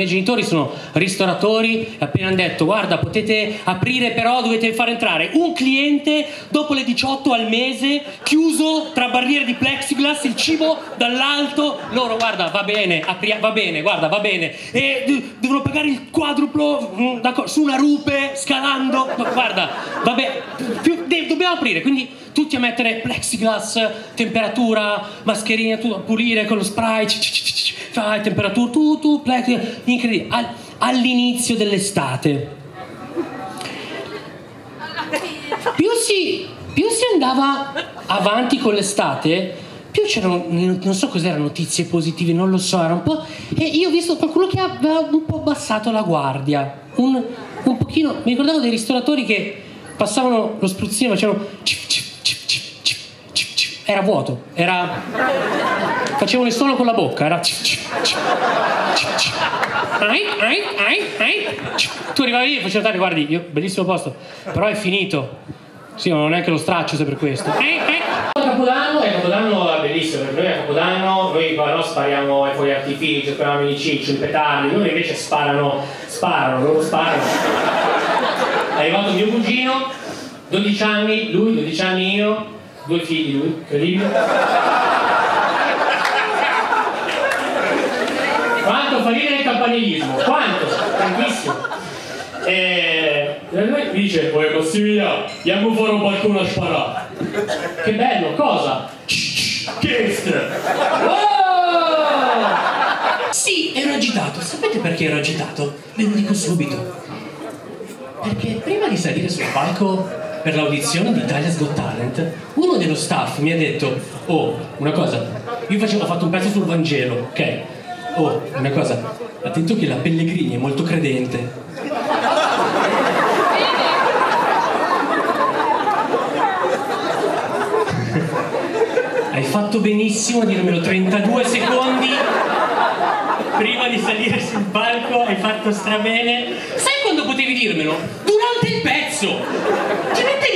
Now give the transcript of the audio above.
miei genitori sono ristoratori e appena hanno detto guarda potete aprire però dovete far entrare un cliente dopo le 18 al mese chiuso tra barriere di plexiglass il cibo dall'alto. Loro guarda va bene apri- va bene guarda va bene. E d- devono pagare il quadruplo mm, su una rupe scalando. Guarda vabbè più, de- dobbiamo aprire quindi tutti a mettere plexiglass temperatura mascherina tutto, a pulire con lo spray fai temperatura tu tu plexiglass incredibile All- all'inizio dell'estate. Più si, più si andava avanti con l'estate, più c'erano, non so cos'erano, notizie positive, non lo so, era un po'... E io ho visto qualcuno che aveva un po' abbassato la guardia, un, un pochino... Mi ricordavo dei ristoratori che passavano lo spruzzino facevano... Era vuoto, era... Facevano suono con la bocca, era... Ai, ai, ai. Tu arrivavi lì e facevi notare, guardi, io, bellissimo posto, però è finito. Sì, ma non è che lo straccio se per questo. Capodanno, è Capodanno è bellissimo, per noi è Capodanno, noi qua no, spariamo ai fuochi artifici, spariamo i cicci, i petardi, loro invece sparano, sparano, loro sparano. È arrivato mio cugino, 12 anni, lui, 12 anni io, due figli lui, incredibile. Quanto fa ridere il campanilismo? Quanto? Tantissimo. E lui dice, poi Massimiliano, andiamo fuori un balcone a sparare. Che bello, cosa? Che oh! Sì, ero agitato. Sapete perché ero agitato? Ve lo dico subito. Perché prima di salire sul palco per l'audizione di Italia's Got Talent, uno dello staff mi ha detto, oh, una cosa, io facevo, ho fatto un pezzo sul Vangelo, ok? Oh, una cosa, attento che la Pellegrini è molto credente. Hai fatto benissimo a dirmelo 32 secondi prima di salire sul palco, hai fatto strabene. Sai quando potevi dirmelo? ですよ。決めて